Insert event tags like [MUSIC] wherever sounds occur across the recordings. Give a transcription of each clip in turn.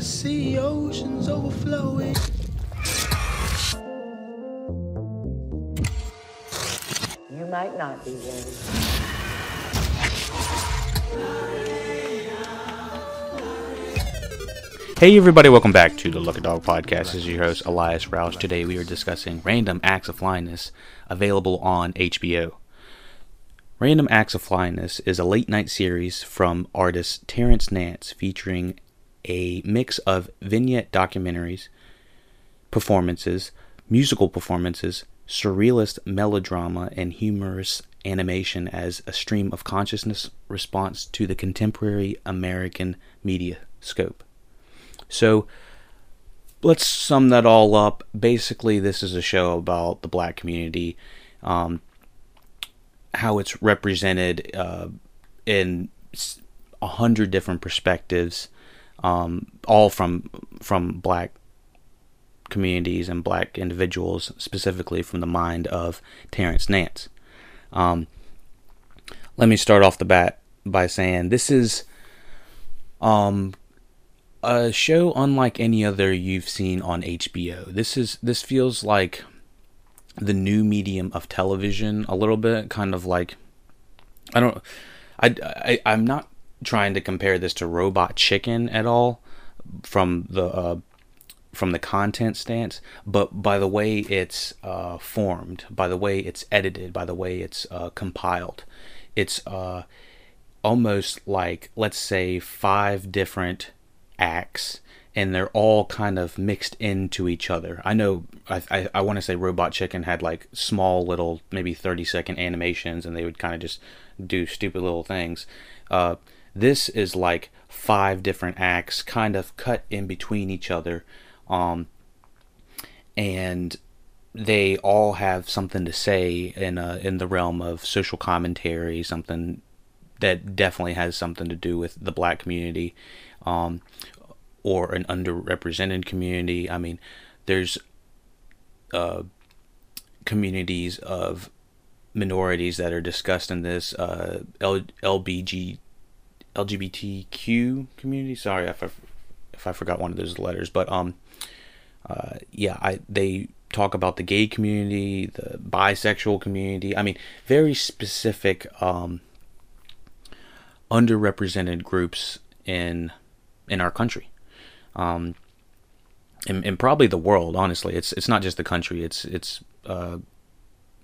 see oceans overflowing. You might not be ready. Hey everybody, welcome back to the Lucky Dog Podcast. This is your host Elias Roush. Today we are discussing Random Acts of Flyness, available on HBO. Random Acts of Flyness is a late night series from artist Terrence Nance featuring a mix of vignette documentaries, performances, musical performances, surrealist melodrama, and humorous animation as a stream of consciousness response to the contemporary American media scope. So let's sum that all up. Basically, this is a show about the black community, um, how it's represented uh, in a hundred different perspectives, um, all from from black communities and black individuals, specifically from the mind of Terrence Nance. Um, let me start off the bat by saying this is um, a show unlike any other you've seen on HBO. This is this feels like the new medium of television a little bit, kind of like I don't I, I I'm not trying to compare this to Robot Chicken at all from the uh, from the content stance, but by the way it's uh, formed, by the way it's edited, by the way it's uh, compiled, it's uh, almost like let's say five different acts and they're all kind of mixed into each other. I know I I, I want to say Robot Chicken had like small little maybe 30 second animations and they would kind of just do stupid little things. Uh, this is like five different acts kind of cut in between each other um, and they all have something to say in a, in the realm of social commentary something that definitely has something to do with the black community um, or an underrepresented community. I mean, there's uh, communities of minorities that are discussed in this uh, L- LBG LGBTQ community. Sorry if I, if I forgot one of those letters, but um, uh, yeah, I they talk about the gay community, the bisexual community. I mean, very specific um, underrepresented groups in in our country, um, and, and probably the world. Honestly, it's it's not just the country. It's it's uh,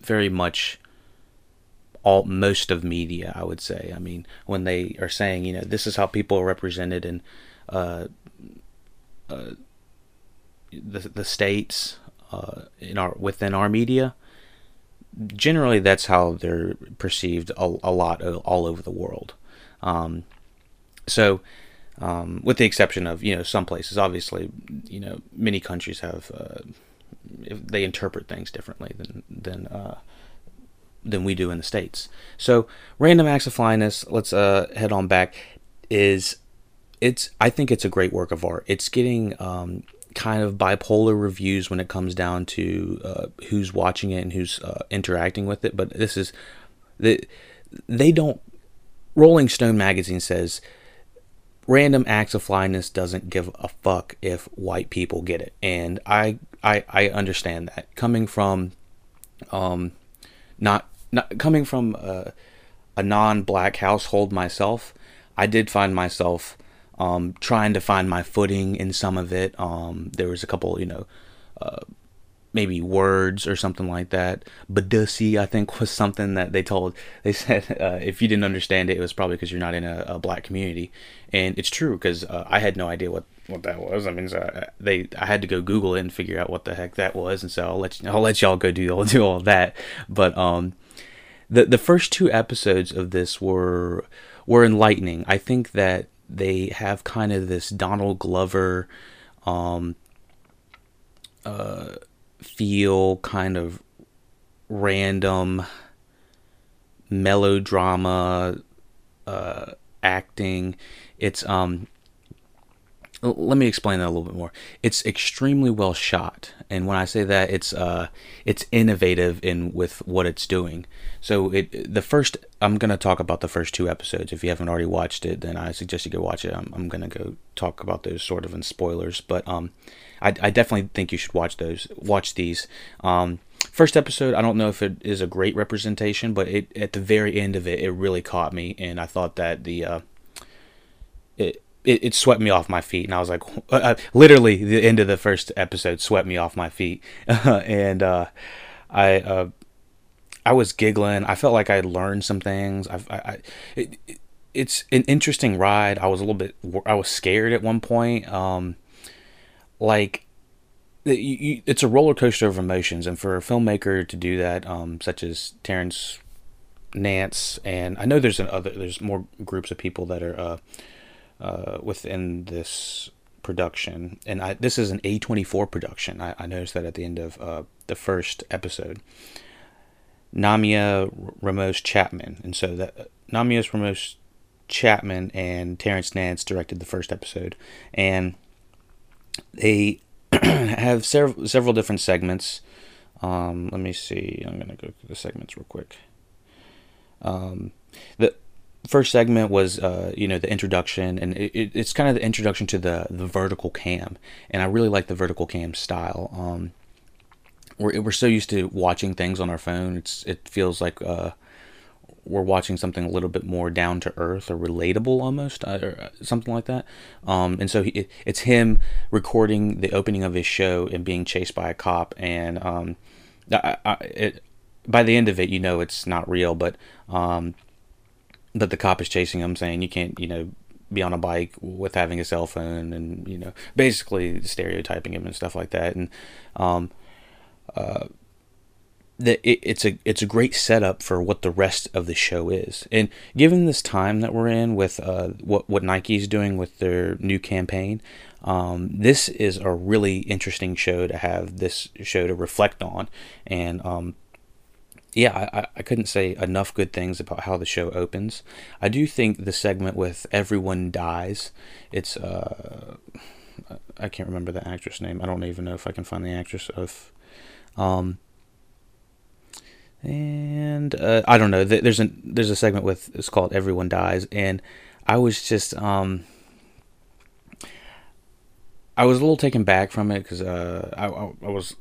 very much all most of media. I would say. I mean, when they are saying, you know, this is how people are represented in uh, uh, the the states uh, in our within our media. Generally, that's how they're perceived a, a lot all over the world. Um, so um, with the exception of you know some places. Obviously, you know many countries have uh, they interpret things differently than than uh, than we do in the states. So, random acts of flyness. Let's uh, head on back. Is it's I think it's a great work of art. It's getting um, kind of bipolar reviews when it comes down to uh, who's watching it and who's uh, interacting with it. But this is they they don't. Rolling Stone magazine says random acts of flyness doesn't give a fuck if white people get it and i i i understand that coming from um not not coming from a, a non-black household myself i did find myself um trying to find my footing in some of it um there was a couple you know uh maybe words or something like that. Badussy, I think, [LAUGHS] was something that they told. They said [LAUGHS] uh, if you didn't understand it, it was probably because you're not in a, a, black community, and it's true because uh, I had no idea what, what that was. I mean, so I, they I had to go Google it and figure out what the heck that was, and so I'll let you, I'll let y'all go do [LAUGHS] do all that. But um, the the first two episodes of this were were enlightening. I think that they have kind of this Donald Glover um uh feel kind of random melodrama uh, acting. It's um let me explain that a little bit more. It's extremely well shot, and when I say that, it's uh, it's innovative in with what it's doing. So it the first I'm gonna talk about the first two episodes. If you haven't already watched it, then I suggest you go watch it. I'm, I'm gonna go talk about those sort of in spoilers, but um, I, I definitely think you should watch those. Watch these. Um, first episode, I don't know if it is a great representation, but it at the very end of it, it really caught me, and I thought that the uh, it it, it swept me off my feet, and I was like, uh, literally, the end of the first episode swept me off my feet, [LAUGHS] and uh, I uh, I was giggling. I felt like I learned some things. I, I, I it, it's an interesting ride. I was a little bit, I was scared at one point. Um, like it's a roller coaster of emotions, and for a filmmaker to do that, um, such as Terrence Nance, and I know there's an other, there's more groups of people that are uh, uh, within this production, and I, this is an A24 production. I, I, noticed that at the end of uh, the first episode. Naima Ramos Chapman, and so that Naima Ramos Chapman and Terrence Nance directed the first episode, and they [CLEARS THROAT] have several several different segments. Um, let me see. I'm gonna go through the segments real quick. Um, the first segment was uh, you know the introduction and it, it, it's kind of the introduction to the the vertical cam and i really like the vertical cam style. Um, we're, we're so used to watching things on our phone. It's it feels like uh, we're watching something a little bit more down to earth or relatable almost uh, or uh, something like that. Um, and so he, it's him recording the opening of his show and being chased by a cop and um, I, I, it, by the end of it you know it's not real but um, that the cop is chasing him, saying you can't, you know, be on a bike with having a cell phone, and you know, basically stereotyping him and stuff like that. And um, uh, it, it's a it's a great setup for what the rest of the show is. And given this time that we're in with uh, what what Nike's doing with their new campaign, um, this is a really interesting show to have this show to reflect on. And um, yeah, I, I couldn't say enough good things about how the show opens. I do think the segment with everyone dies. It's uh, I can't remember the actress name. I don't even know if I can find the actress of, um, and uh, I don't know. There's a there's a segment with it's called Everyone Dies, and I was just um. I was a little taken back from it because uh, I, I, I was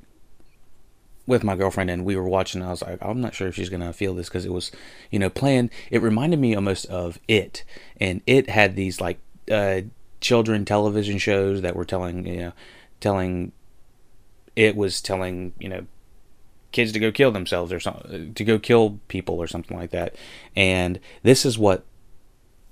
with my girlfriend and we were watching i was like i'm not sure if she's gonna feel this because it was you know playing it reminded me almost of it. And it had these like uh children television shows that were telling you know telling it was telling you know kids to go kill themselves or something to go kill people or something like that. And this is what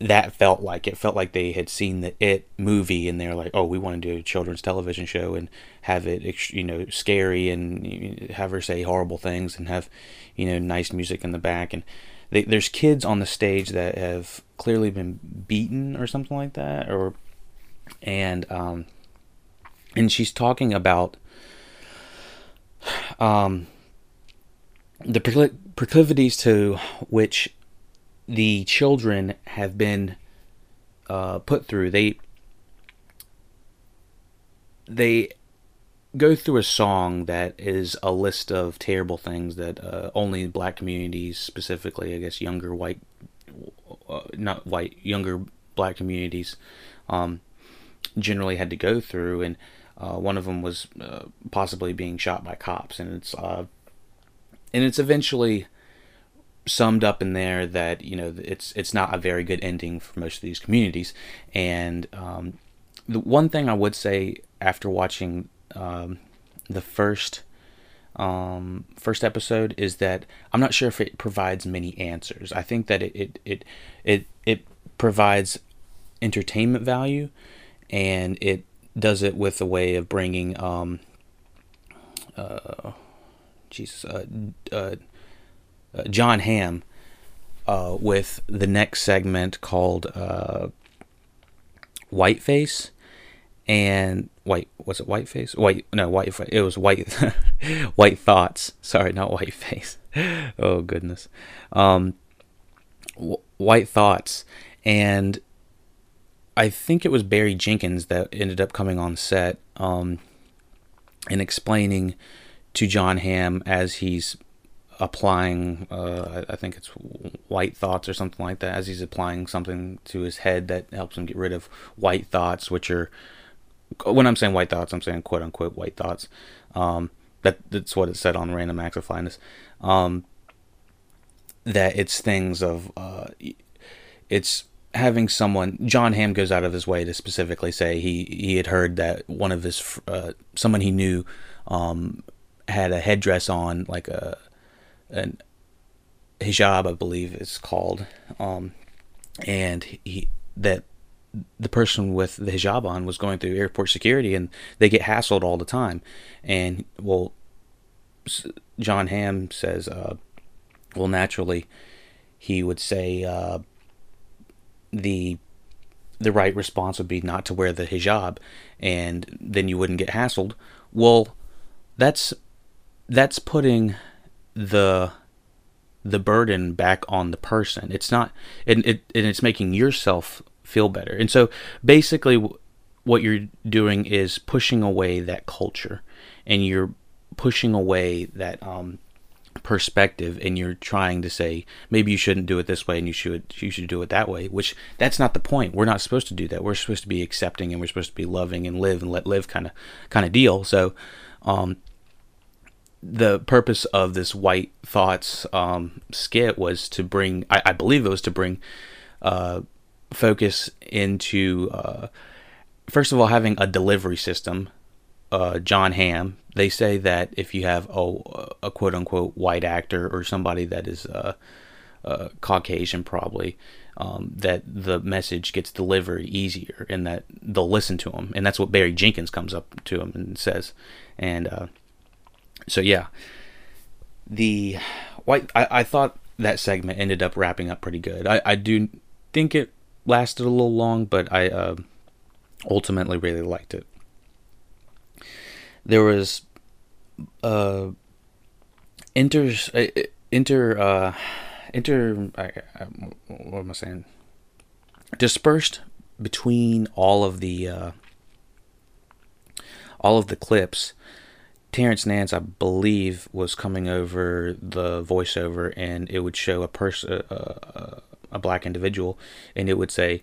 that felt like it felt like they had seen the it movie and they're like oh we want to do a children's television show and have it you know scary and have her say horrible things and have you know nice music in the back. And they, there's kids on the stage that have clearly been beaten or something like that or and um and she's talking about um the proclivities to which the children have been uh, put through. They they go through a song that is a list of terrible things that uh, only black communities, specifically, I guess, younger white, uh, not white, younger black communities, um, generally had to go through, and uh, one of them was uh, possibly being shot by cops, and it's uh, and it's eventually summed up in there that you know it's it's not a very good ending for most of these communities and um, the one thing I would say after watching um, the first um, first episode is that I'm not sure if it provides many answers. I think that it it it it, it provides entertainment value and it does it with a way of bringing um uh Jesus uh, uh uh, Jon Hamm uh, with the next segment called uh, Whiteface and white was it Whiteface? White no white it was white [LAUGHS] white thoughts. Sorry, not Whiteface. [LAUGHS] oh goodness, um, w- White thoughts and I think it was Barry Jenkins that ended up coming on set um, and explaining to Jon Hamm as he's applying, uh, I think it's white thoughts or something like that, as he's applying something to his head that helps him get rid of white thoughts, which are, when I'm saying white thoughts, I'm saying quote unquote white thoughts. Um, that that's what it said on Random Acts of Flyness. Um, that it's things of, uh, it's having someone Jon Hamm goes out of his way to specifically say he he had heard that one of his uh, someone he knew um, had a headdress on like a an hijab I believe it's called um, and he that the person with the hijab on was going through airport security and they get hassled all the time. And well Jon Hamm says uh, well naturally he would say uh, the the right response would be not to wear the hijab and then you wouldn't get hassled. Well that's that's putting the the burden back on the person. It's not and it and it's making yourself feel better. And so basically what you're doing is pushing away that culture and you're pushing away that um perspective and you're trying to say maybe you shouldn't do it this way and you should you should do it that way which that's not the point. We're not supposed to do that. We're supposed to be accepting and we're supposed to be loving and live and let live kind of kind of deal. So um the purpose of this white thoughts um skit was to bring i, I believe it was to bring uh focus into uh first of all having a delivery system uh, Jon Hamm, they say that if you have a, a quote unquote white actor or somebody that is uh, uh, Caucasian, probably, um, that the message gets delivered easier and that they'll listen to him. And that's what Barry Jenkins comes up to him and says. And uh, so, yeah, the white, I, I thought that segment ended up wrapping up pretty good. I, I do think it lasted a little long, but I uh, ultimately really liked it. There was uh inter uh, inter uh inter I, I, what am I saying? Dispersed between all of the uh all of the clips Terrence Nance, I believe, was coming over the voiceover, and it would show a person, a, a black individual, and it would say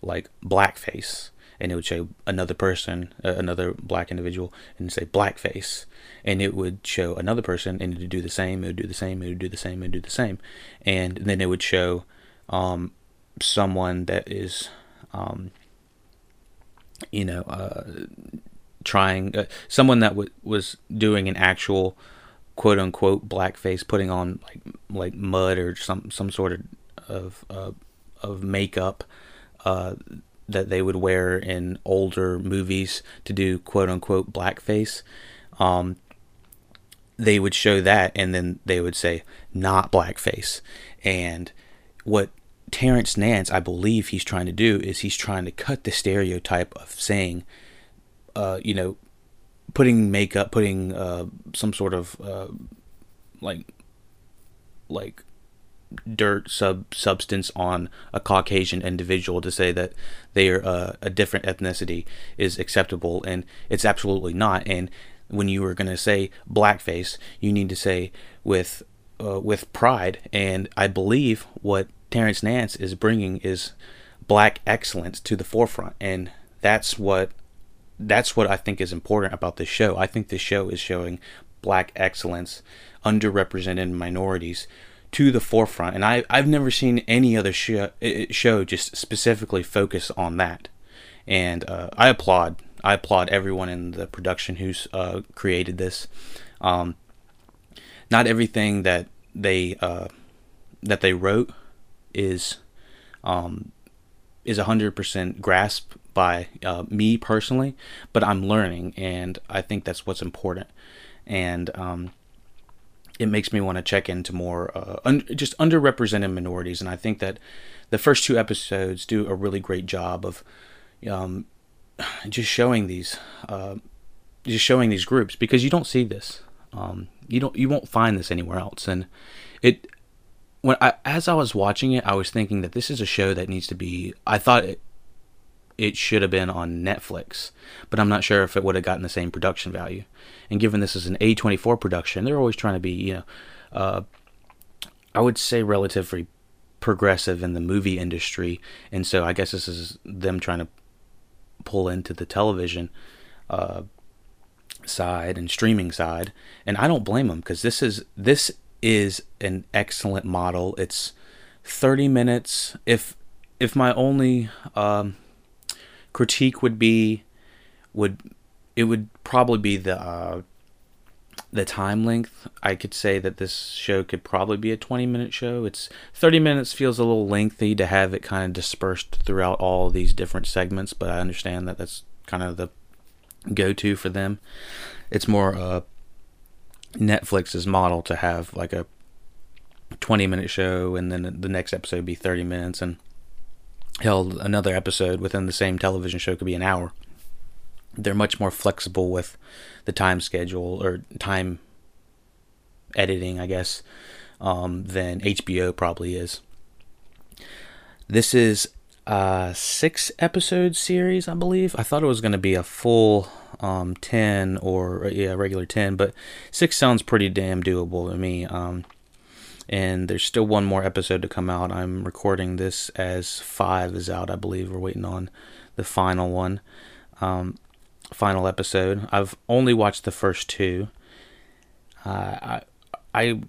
like blackface, and it would show another person, uh, another black individual, and say blackface, and it would show another person, and it would do the same, it would do the same, it would do the same, it would do the same, and then it would show um, someone that is, um, you know, uh, trying, uh, someone that w- was doing an actual quote unquote blackface, putting on like like mud or some some sort of of uh, of makeup. Uh, that they would wear in older movies to do quote unquote blackface. Um, they would show that and then they would say not blackface. And what Terrence Nance, I believe he's trying to do is he's trying to cut the stereotype of saying, uh, you know, putting makeup, putting uh, some sort of uh, like like dirt sub substance on a Caucasian individual to say that they are uh, a different ethnicity is acceptable, and it's absolutely not. And when you are going to say blackface, you need to say with uh, with pride. And I believe what Terrence Nance is bringing is black excellence to the forefront, and that's what that's what I think is important about this show. I think this show is showing black excellence, underrepresented minorities to the forefront, and I I've never seen any other show show just specifically focus on that, and uh, I applaud I applaud everyone in the production who's uh, created this. Um, not everything that they uh, that they wrote is um, is hundred percent grasped by uh, me personally, but I'm learning, and I think that's what's important. And um, it makes me want to check into more uh, un- just underrepresented minorities, and I think that the first two episodes do a really great job of um, just showing these uh, just showing these groups because you don't see this. Um, you don't you won't find this anywhere else, and it when I as I was watching it, I was thinking that this is a show that needs to be. I thought it, it should have been on Netflix, but I'm not sure if it would have gotten the same production value. And given this is an A24 production, they're always trying to be, you know, uh, I would say relatively progressive in the movie industry, and so I guess this is them trying to pull into the television uh, side and streaming side, and I don't blame them because this is this is an excellent model. It's 30 minutes. If if my only um, critique would be would it would probably be the uh, the time length. I could say that this show could probably be a 20 minute show. It's 30 minutes feels a little lengthy to have it kind of dispersed throughout all these different segments, but I understand that that's kind of the go to for them. It's more uh, Netflix's model to have like a 20 minute show and then the next episode be 30 minutes and held another episode within the same television show could be an hour. They're much more flexible with the time schedule or time editing, I guess, um, than HBO probably is. This is a six episode series, I believe. I thought it was going to be a full um, 10 or yeah, regular 10, but six sounds pretty damn doable to me. Um, and there's still one more episode to come out. I'm recording this as five is out, I believe. We're waiting on the final one, um, final episode. I've only watched the first two. Uh, I, I,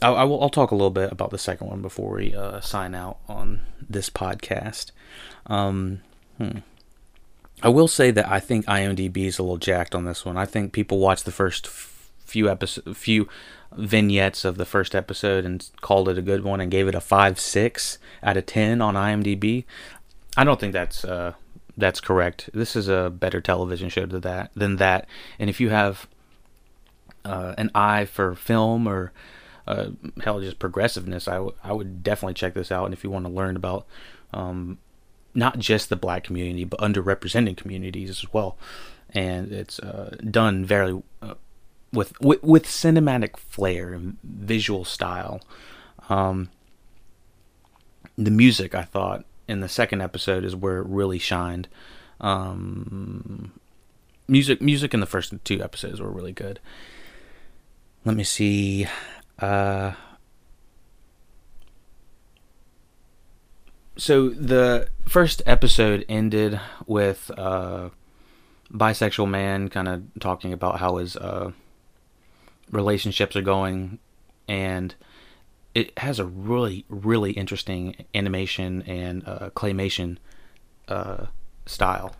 I, will, I'll talk a little bit about the second one before we uh, sign out on this podcast. Um, hmm. I will say that I think IMDb is a little jacked on this one. I think people watch the first few episodes, few vignettes of the first episode and called it a good one and gave it a five six out of ten on IMDb. I don't think that's uh, that's correct. This is a better television show than that than that. And if you have uh, an eye for film or uh, hell, just progressiveness, I, w- I would definitely check this out. And if you want to learn about um, not just the black community, but underrepresented communities as well, and it's uh, done very uh, with, with with cinematic flair and visual style. Um, the music, I thought, in the second episode is where it really shined. Um, music, music in the first two episodes were really good. Let me see. Uh, so the first episode ended with a uh, bisexual man kind of talking about how his uh, relationships are going, and it has a really really interesting animation and uh, claymation uh, style.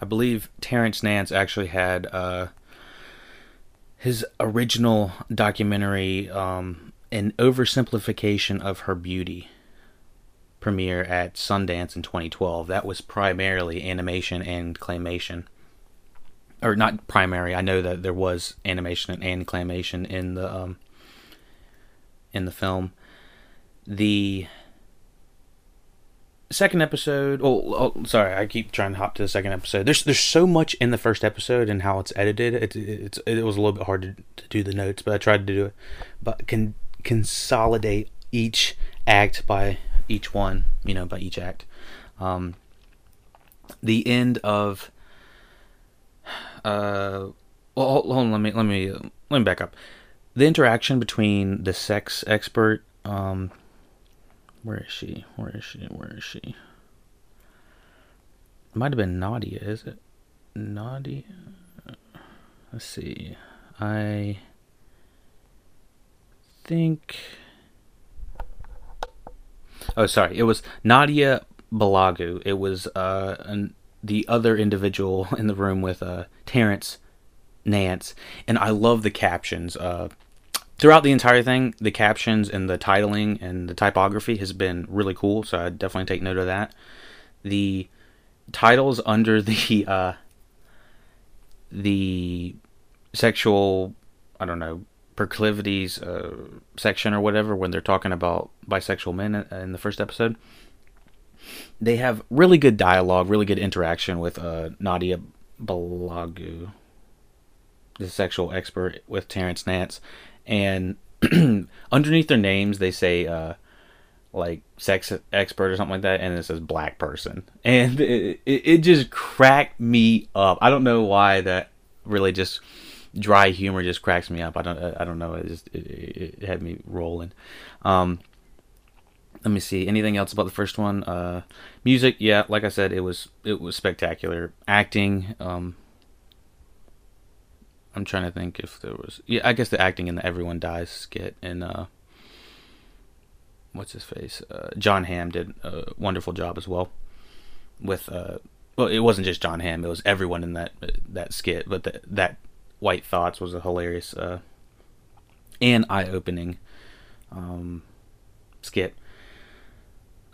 I believe Terrence Nance actually had uh, his original documentary, um, an oversimplification of her beauty, premiere at Sundance in 2012. That was primarily animation and claymation or not primary. I know that there was animation and claymation in the um, in the film. The second episode. Oh, oh, sorry, I keep trying to hop to the second episode. There's there's so much in the first episode and how it's edited. It it's it was a little bit hard to, to do the notes, but I tried to do it. But can consolidate each act by each one, you know, by each act. Um, the end of uh, well, hold on. Let me let me let me back up. The interaction between the sex expert. Um, where is she? Where is she? Where is she? It might have been Nadia. Is it Nadia? Let's see. I think. Oh, sorry. It was Nadia Balagu. It was uh, an the other individual [LAUGHS] in the room with uh, Terrence Nance, and I love the captions. Uh, throughout the entire thing, the captions and the titling and the typography has been really cool, so I definitely take note of that. The titles under [LAUGHS] the uh, the sexual, I don't know, proclivities uh, section or whatever when they're talking about bisexual men in the first episode they have really good dialogue, really good interaction with uh, Nadia Balagu, the sexual expert with Terrence Nance, and [CLEARS THROAT] underneath their names they say uh, like sex expert or something like that, and it says black person, [LAUGHS] and it, it, it just cracked me up. I don't know why that really just dry humor just cracks me up. I don't I don't know. It just it, it had me rolling. Um, let me see anything else about the first one. Uh, music, yeah, like I said, it was it was spectacular. Acting, um, I'm trying to think if there was. Yeah, I guess the acting in the Everyone Dies skit and uh, what's his face? Uh, Jon Hamm did a wonderful job as well. With uh, well, it wasn't just Jon Hamm; it was everyone in that that skit. But the, that White Thoughts was a hilarious uh, and eye-opening um, skit.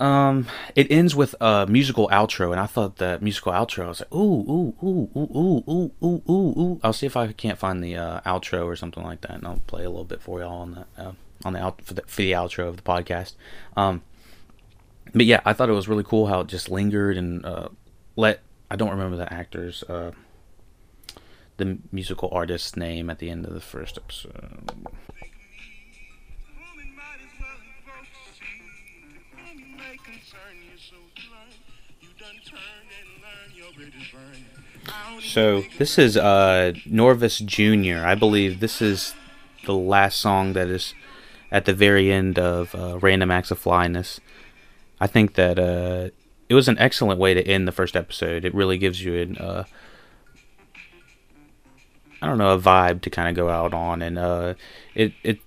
Um, it ends with a musical outro, and I thought the musical outro. I was like, ooh, ooh, ooh, ooh, ooh, ooh, ooh, ooh, ooh. I'll see if I can't find the uh, outro or something like that, and I'll play a little bit for y'all on the uh, on the out for the, for the outro of the podcast. Um, but yeah, I thought it was really cool how it just lingered and uh, let. I don't remember the actors, uh, the musical artist's name at the end of the first episode. So this is uh, Norvis Jr. I believe this is the last song that is at the very end of uh, Random Acts of Flyness. I think that uh, it was an excellent way to end the first episode. It really gives you an uh, I don't know a vibe to kind of go out on, and uh, it it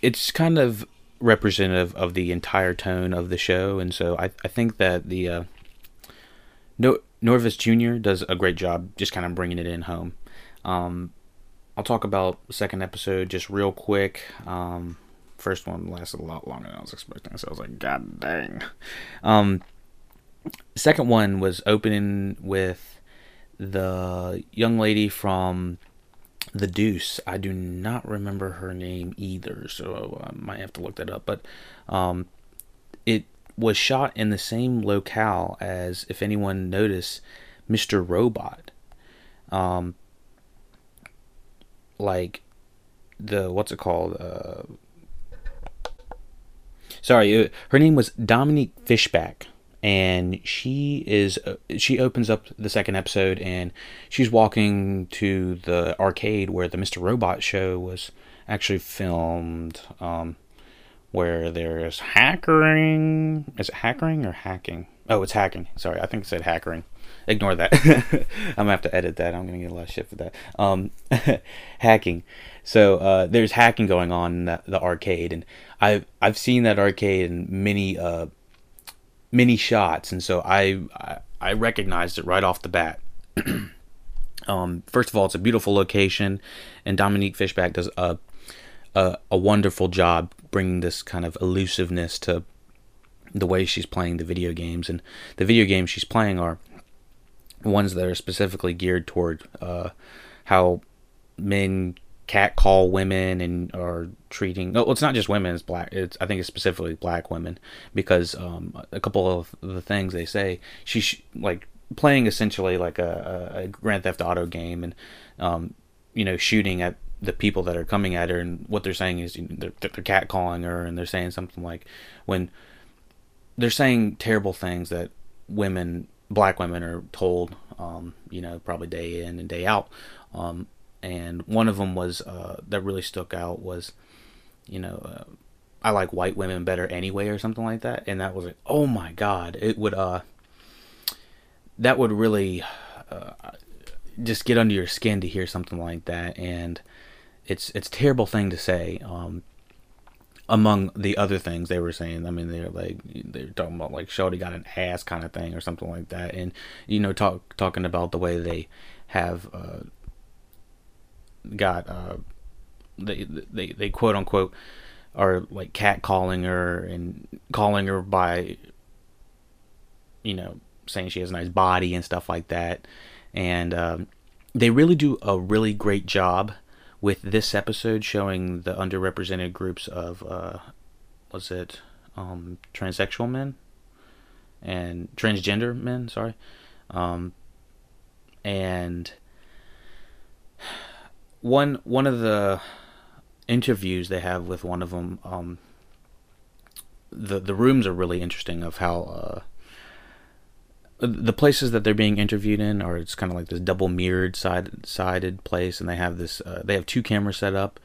it's kind of representative of the entire tone of the show, and so I I think that the uh, no Norvis Jr. does a great job just kind of bringing it in home. Um, I'll talk about second episode just real quick. Um, first one lasted a lot longer than I was expecting, so I was like, God dang. Um, second one was opening with the young lady from The Deuce. I do not remember her name either, so I might have to look that up. But um, it was shot in the same locale as, if anyone noticed, Mr. Robot. Um, like the what's it called? Uh, sorry, uh, her name was Dominique Fishback, and she is uh, she opens up the second episode, and she's walking to the arcade where the Mr. Robot show was actually filmed. Um, where there's hackering. Is it hackering or hacking? Oh, it's hacking. Sorry, I think it said hackering. Ignore that. [LAUGHS] I'm gonna have to edit that. I'm gonna get a lot of shit for that. Um, [LAUGHS] hacking. So uh, there's hacking going on in the, the, arcade, and I've I've seen that arcade in many uh, many shots, and so I, I I recognized it right off the bat. [CLEARS THROAT] um, first of all, it's a beautiful location, and Dominique Fishback does a a, a wonderful job bringing this kind of elusiveness to the way she's playing the video games. And the video games she's playing are ones that are specifically geared toward uh, how men catcall women and are treating. Well, it's not just women; it's black. It's I think it's specifically black women because um, a couple of the things they say she's like playing essentially like a, a Grand Theft Auto game and um, you know shooting at the people that are coming at her and what they're saying is you know, they're, they're catcalling her and they're saying something like when they're saying terrible things that women black women are told um, you know probably day in and day out. Um, and one of them was uh, that really stuck out was you know uh, i like white women better anyway or something like that. And that was like oh my god it would uh that would really uh, just get under your skin to hear something like that. And it's it's a terrible thing to say. Um, among the other things they were saying, I mean, they're like they're talking about like Shorty got an ass kind of thing or something like that, and you know, talk talking about the way they have uh, got uh, they they they quote unquote are like cat calling her and calling her by you know saying she has a nice body and stuff like that, and um, they really do a really great job with this episode showing the underrepresented groups of uh, was it um, transsexual men and transgender men sorry. Um, and one one of the interviews they have with one of them um, the the rooms are really interesting of how uh, the places that they're being interviewed in are it's kind of like this double mirrored side sided place, and they have this uh, they have two cameras set up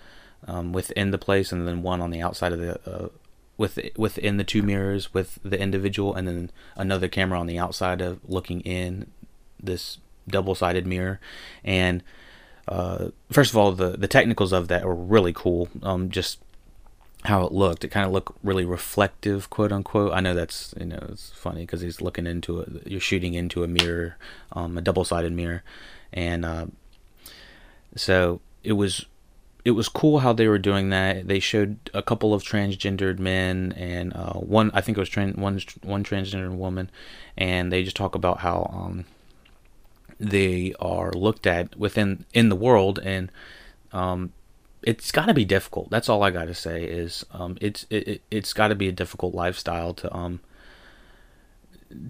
um, within the place, and then one on the outside of the uh, with within the two mirrors with the individual, and then another camera on the outside of looking in this double sided mirror, and uh, first of all, the the technicals of that were really cool. Um, just how it looked. It kind of looked really reflective, quote unquote. I know that's you know it's funny because he's looking into it. You're shooting into a mirror, um, a double-sided mirror, and uh, so it was it was cool how they were doing that. They showed a couple of transgendered men and uh, one I think it was one one transgendered woman, and they just talk about how um, they are looked at within in the world and um, it's got to be difficult. That's all I got to say is um, it's it, it's got to be a difficult lifestyle to um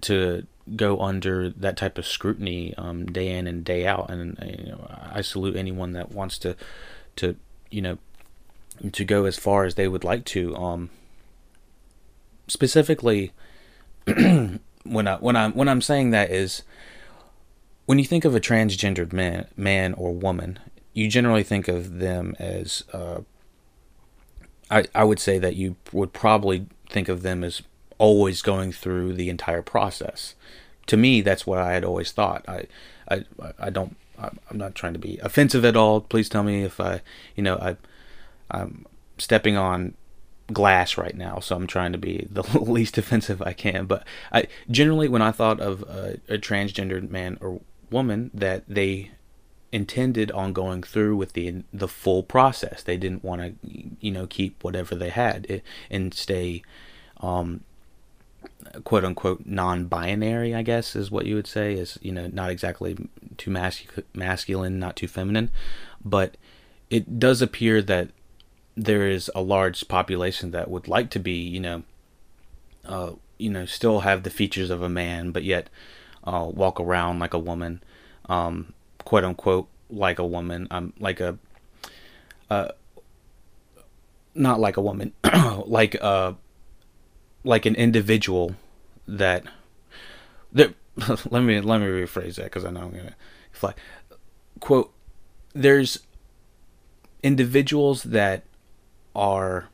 to go under that type of scrutiny um, day in and day out. And you know, I salute anyone that wants to to you know to go as far as they would like to. Um, specifically, [CLEARS THROAT] when I when I'm when I'm saying that is when you think of a transgendered man man or woman you generally think of them as uh, I, I would say that you would probably think of them as always going through the entire process. To me, that's what I had always thought. I, I, I don't. I'm not trying to be offensive at all. Please tell me if I, you know, I, I'm stepping on glass right now, so I'm trying to be [LAUGHS] the least offensive I can. But I generally, when I thought of a, a transgendered man or woman, that they intended on going through with the the full process. They didn't want to, you know, keep whatever they had eh, and stay, um, quote unquote, non-binary. I guess is what you would say. Is you know not exactly too mascu- masculine, not too feminine, but it does appear that there is a large population that would like to be, you know, uh, you know, still have the features of a man, but yet uh, walk around like a woman. Um, quote unquote like a woman. I'm like a uh not like a woman, [COUGHS] like a like an individual that that [LAUGHS] let me let me rephrase that because I know I'm gonna fly. Quote: There's individuals that are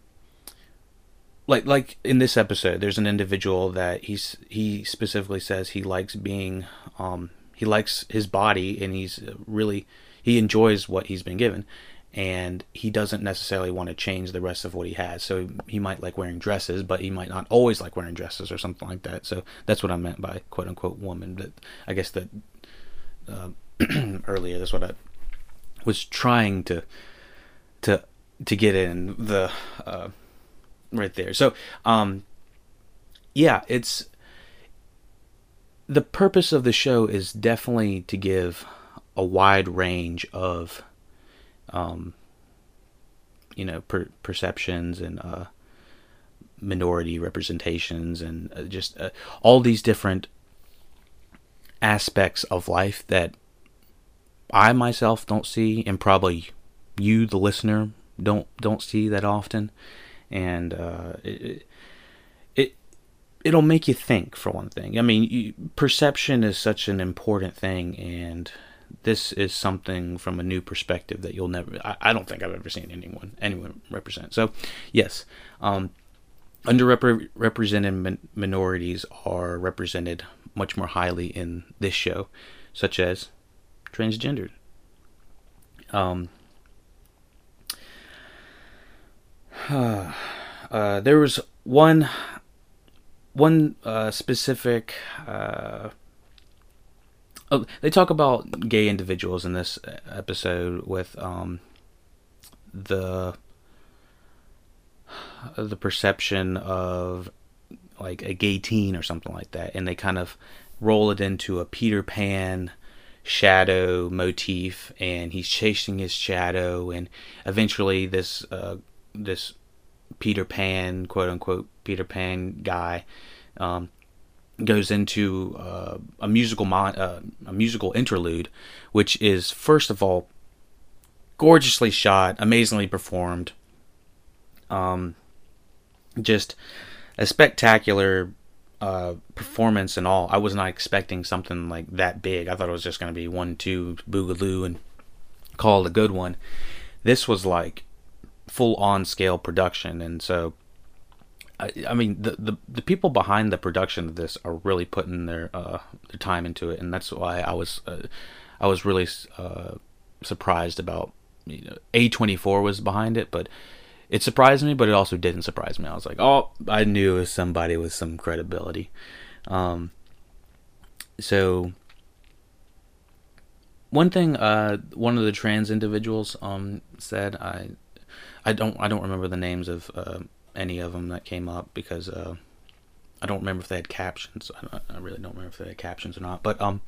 like like in this episode. There's an individual that he's he specifically says he likes being um he likes his body and he's really he enjoys what he's been given. And he doesn't necessarily want to change the rest of what he has. So he might like wearing dresses but he might not always like wearing dresses or something like that. So that's what i meant by quote unquote woman. But i guess that uh, [CLEARS THROAT] earlier that's what i was trying to to to get in the uh, right there. So um yeah it's the purpose of the show is definitely to give a wide range of, um, you know, per- perceptions and uh, minority representations and uh, just uh, all these different aspects of life that I myself don't see, and probably you, the listener, don't don't see that often, and uh, it, it'll make you think for one thing. I mean, you, perception is such an important thing, and this is something from a new perspective that you'll never. I, I don't think I've ever seen anyone anyone represent. So, yes, um, underrepresented min- minorities are represented much more highly in this show, such as transgendered. Um, [SIGHS] uh, there was one one uh, specific. Uh, oh, they talk about gay individuals in this episode with um, the the perception of like a gay teen or something like that, and they kind of roll it into a Peter Pan shadow motif, and he's chasing his shadow, and eventually this uh, this Peter Pan, quote unquote Peter Pan guy, um, goes into uh, a musical mon- uh, a musical interlude, which is first of all gorgeously shot, amazingly performed. Um, just a spectacular uh, performance and all. I was not expecting something like that big. I thought it was just going to be one, two, boogaloo, and call it a good one. This was like full on scale production, and so I, I mean the, the the people behind the production of this are really putting their uh, their time into it, and that's why I was uh, I was really uh, surprised about you know A24 was behind it, but it surprised me, but it also didn't surprise me. I was like, oh, I knew it was somebody with some credibility. Um, so one thing, uh, one of the trans individuals um, said, I, I don't, I don't remember the names of uh, any of them that came up because uh, I don't remember if they had captions. I, I, really don't remember if they had captions or not. But um,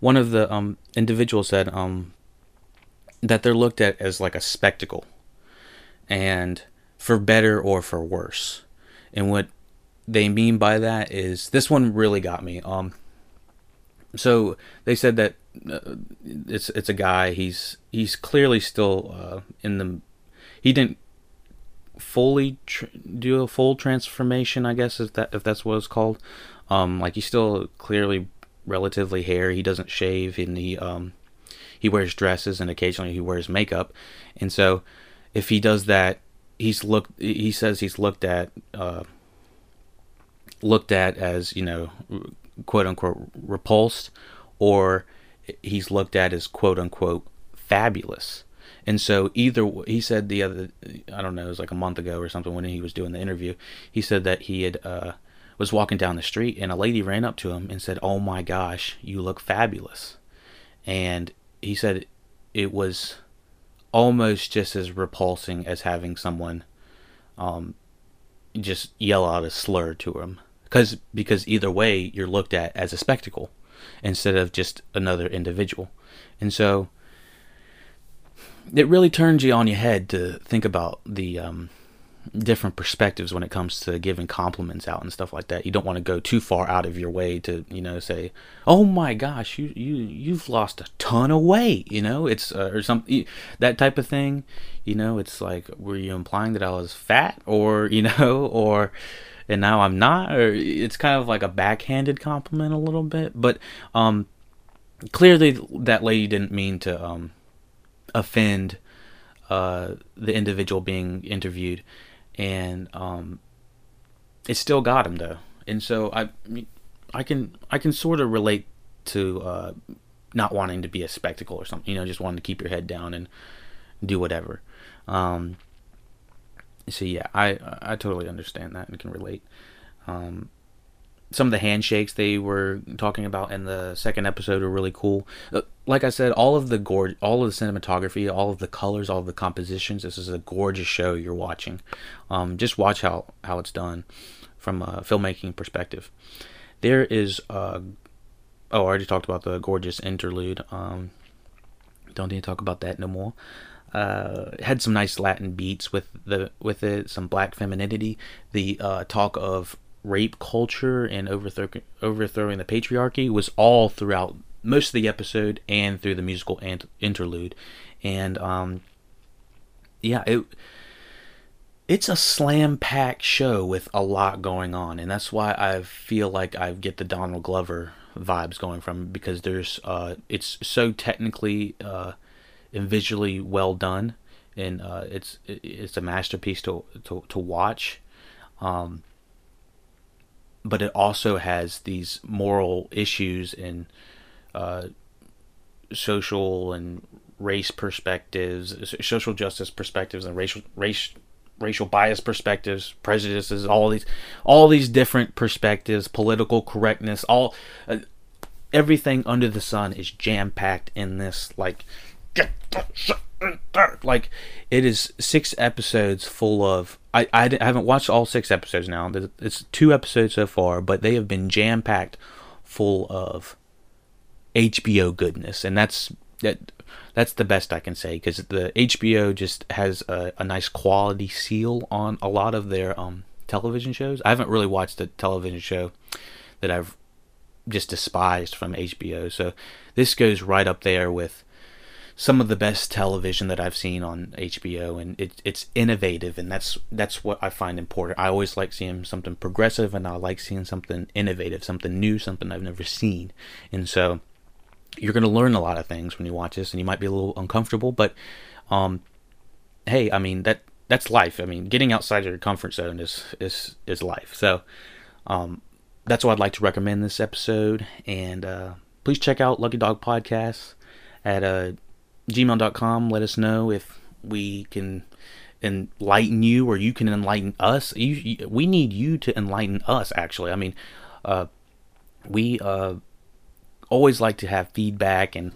one of the um individuals said um that they're looked at as like a spectacle and for better or for worse. And what they mean by that is this one really got me. Um, so they said that uh, it's it's a guy. He's he's clearly still uh, in the. He didn't fully tr- do a full transformation. I guess if that if that's what it's called. Um, like he's still clearly relatively hairy. He doesn't shave, and he um, he wears dresses, and occasionally he wears makeup. And so if he does that, he's looked. He says he's looked at uh, looked at as you know, quote unquote repulsed, or he's looked at as quote unquote fabulous. And so either he said the other, I don't know, it was like a month ago or something when he was doing the interview. He said that he had uh, was walking down the street and a lady ran up to him and said, "Oh my gosh, you look fabulous," and he said it was almost just as repulsing as having someone um, just yell out a slur to him because because either way you're looked at as a spectacle instead of just another individual and so it really turns you on your head to think about the um, different perspectives when it comes to giving compliments out and stuff like that. You don't want to go too far out of your way to, you know, say, "Oh my gosh, you you you've lost a ton of weight," you know, it's uh, or something that type of thing. You know, it's like, were you implying that I was fat, or [LAUGHS] you know, or and now I'm not, or it's kind of like a backhanded compliment a little bit, but um, clearly that lady didn't mean to um offend uh the individual being interviewed and um, it still got him though. And so I, I can I can sort of relate to uh, not wanting to be a spectacle or something. You know, just wanting to keep your head down and do whatever. Um, so yeah, I I totally understand that and can relate. Um, some of the handshakes they were talking about in the second episode are really cool. Uh, like I said, all of the gorge, all of the cinematography, all of the colors, all of the compositions. This is a gorgeous show you're watching. Um, just watch how how it's done from a filmmaking perspective. There is uh, oh, I already talked about the gorgeous interlude. Um, don't need to talk about that no more. Uh, had some nice Latin beats with the with it, some black femininity. The uh, talk of rape culture and overthrow, overthrowing the patriarchy was all throughout most of the episode and through the musical ant- interlude. And um, yeah, it it's a slam packed show with a lot going on, and that's why I feel like I get the Donald Glover vibes going from because there's uh, it's so technically uh, and visually well done, and uh, it's it's a masterpiece to to, to watch. Um, but it also has these moral issues and uh, social and race perspectives, social justice perspectives, and racial race racial bias perspectives, prejudices, all these all these different perspectives, political correctness, all uh, everything under the sun is jam packed in this like like it is six episodes full of I, I, I haven't watched all six episodes now. It's two episodes so far but they have been jam packed full of hbo goodness. And that's that that's the best i can say because the hbo just has a, a nice quality seal on a lot of their um television shows. I haven't really watched a television show that i've just despised from hbo so this goes right up there with some of the best television that I've seen on HBO, and it, it's innovative, and that's that's what I find important. I always like seeing something progressive, and I like seeing something innovative, something new, something I've never seen, and so you're going to learn a lot of things when you watch this, and you might be a little uncomfortable, but um, hey, I mean that that's life. I mean, getting outside of your comfort zone is is is life. So um, that's why I'd like to recommend this episode, and uh, please check out Lucky Dog Podcast at uh, gmail.com. Let us know if we can enlighten you or you can enlighten us. You, you, we need you to enlighten us, actually. I mean, uh, we uh, always like to have feedback and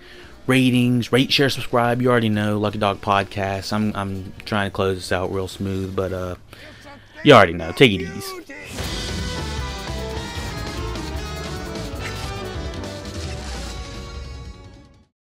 ratings, rate, share, subscribe. You already know Lucky Dog Podcast. I'm I'm trying to close this out real smooth, but uh, you already know. Take it easy.